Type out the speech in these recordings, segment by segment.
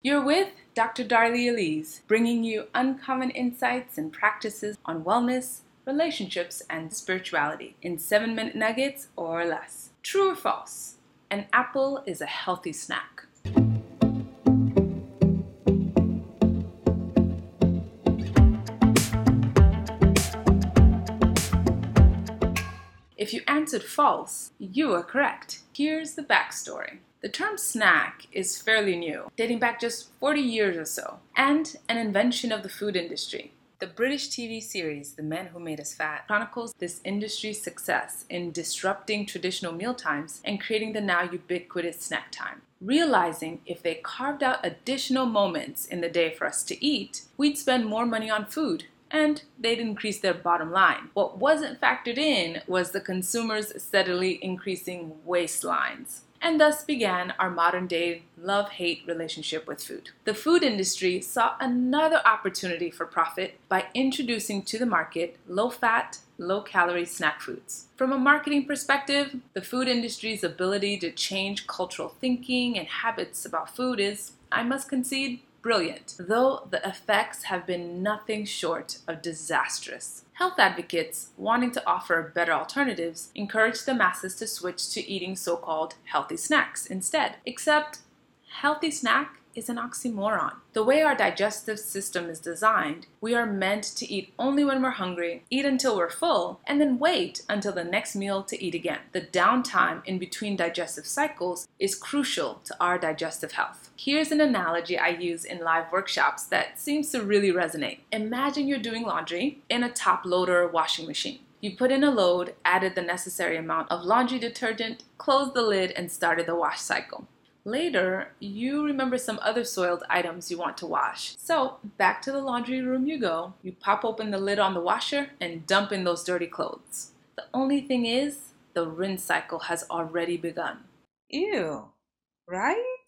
You're with Dr. Darlia Elise, bringing you uncommon insights and practices on wellness, relationships, and spirituality in seven minute nuggets or less. True or false? An apple is a healthy snack. If you answered false, you are correct. Here's the backstory. The term snack is fairly new, dating back just 40 years or so, and an invention of the food industry. The British TV series The Men Who Made Us Fat chronicles this industry's success in disrupting traditional meal times and creating the now ubiquitous snack time. Realizing if they carved out additional moments in the day for us to eat, we'd spend more money on food and they'd increase their bottom line. What wasn't factored in was the consumers' steadily increasing waistlines and thus began our modern day love hate relationship with food. The food industry saw another opportunity for profit by introducing to the market low fat, low calorie snack foods. From a marketing perspective, the food industry's ability to change cultural thinking and habits about food is, I must concede, brilliant, though the effects have been nothing short of disastrous. Health advocates, wanting to offer better alternatives, encourage the masses to switch to eating so called healthy snacks instead. Except, healthy snack is an oxymoron. The way our digestive system is designed, we are meant to eat only when we're hungry, eat until we're full, and then wait until the next meal to eat again. The downtime in between digestive cycles is crucial to our digestive health. Here's an analogy I use in live workshops that seems to really resonate. Imagine you're doing laundry in a top loader washing machine. You put in a load, added the necessary amount of laundry detergent, closed the lid, and started the wash cycle. Later, you remember some other soiled items you want to wash. So, back to the laundry room you go. You pop open the lid on the washer and dump in those dirty clothes. The only thing is, the rinse cycle has already begun. Ew, right?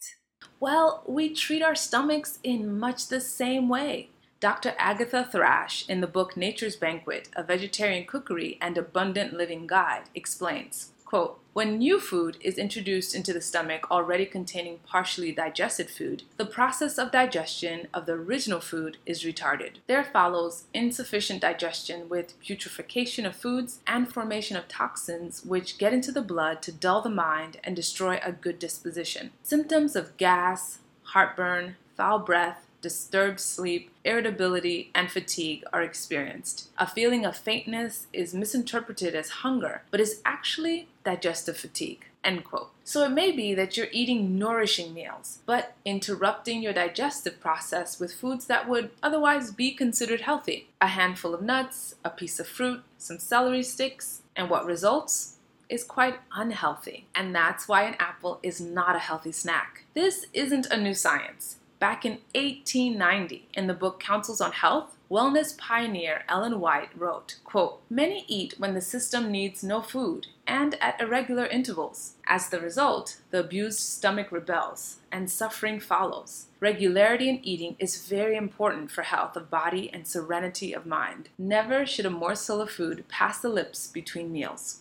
Well, we treat our stomachs in much the same way. Dr. Agatha Thrash, in the book Nature's Banquet A Vegetarian Cookery and Abundant Living Guide, explains quote, when new food is introduced into the stomach already containing partially digested food, the process of digestion of the original food is retarded. There follows insufficient digestion with putrefaction of foods and formation of toxins which get into the blood to dull the mind and destroy a good disposition. Symptoms of gas, heartburn, foul breath, disturbed sleep, irritability, and fatigue are experienced. A feeling of faintness is misinterpreted as hunger, but is actually digestive fatigue. End quote. So it may be that you're eating nourishing meals, but interrupting your digestive process with foods that would otherwise be considered healthy. A handful of nuts, a piece of fruit, some celery sticks, and what results? is quite unhealthy, and that's why an apple is not a healthy snack. This isn't a new science. Back in 1890, in the book Counsels on Health, wellness pioneer Ellen White wrote, quote, Many eat when the system needs no food and at irregular intervals. As the result, the abused stomach rebels and suffering follows. Regularity in eating is very important for health of body and serenity of mind. Never should a morsel of food pass the lips between meals.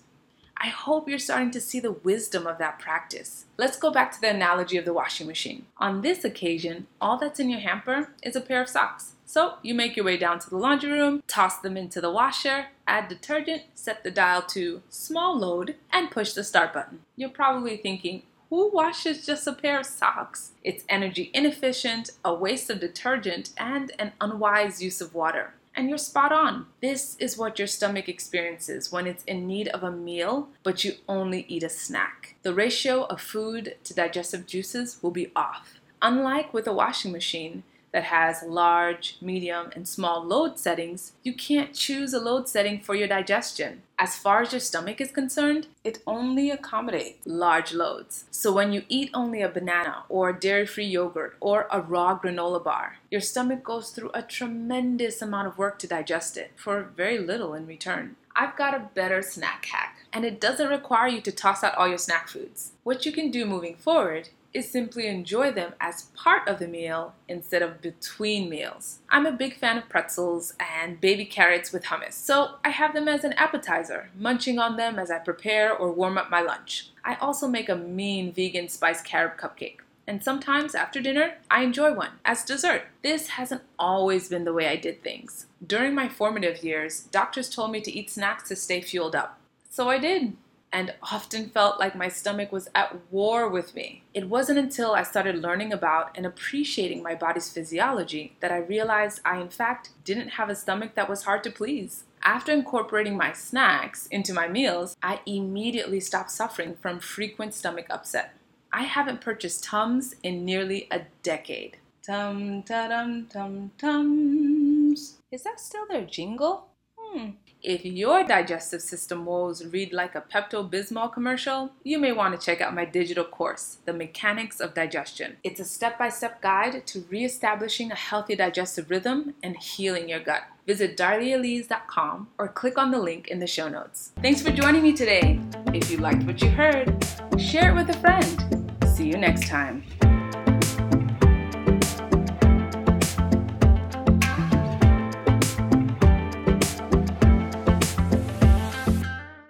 I hope you're starting to see the wisdom of that practice. Let's go back to the analogy of the washing machine. On this occasion, all that's in your hamper is a pair of socks. So you make your way down to the laundry room, toss them into the washer, add detergent, set the dial to small load, and push the start button. You're probably thinking, who washes just a pair of socks? It's energy inefficient, a waste of detergent, and an unwise use of water. And you're spot on. This is what your stomach experiences when it's in need of a meal, but you only eat a snack. The ratio of food to digestive juices will be off. Unlike with a washing machine, that has large, medium, and small load settings, you can't choose a load setting for your digestion. As far as your stomach is concerned, it only accommodates large loads. So when you eat only a banana or dairy free yogurt or a raw granola bar, your stomach goes through a tremendous amount of work to digest it for very little in return. I've got a better snack hack, and it doesn't require you to toss out all your snack foods. What you can do moving forward is simply enjoy them as part of the meal instead of between meals. I'm a big fan of pretzels and baby carrots with hummus, so I have them as an appetizer, munching on them as I prepare or warm up my lunch. I also make a mean vegan spiced carrot cupcake. and sometimes after dinner, I enjoy one as dessert. This hasn't always been the way I did things. During my formative years, doctors told me to eat snacks to stay fueled up. So I did and often felt like my stomach was at war with me. It wasn't until I started learning about and appreciating my body's physiology that I realized I, in fact, didn't have a stomach that was hard to please. After incorporating my snacks into my meals, I immediately stopped suffering from frequent stomach upset. I haven't purchased Tums in nearly a decade. Tum ta dum tum tums. Is that still their jingle? Hmm. If your digestive system woes read like a Pepto Bismol commercial, you may want to check out my digital course, The Mechanics of Digestion. It's a step by step guide to reestablishing a healthy digestive rhythm and healing your gut. Visit darliaelise.com or click on the link in the show notes. Thanks for joining me today. If you liked what you heard, share it with a friend. See you next time.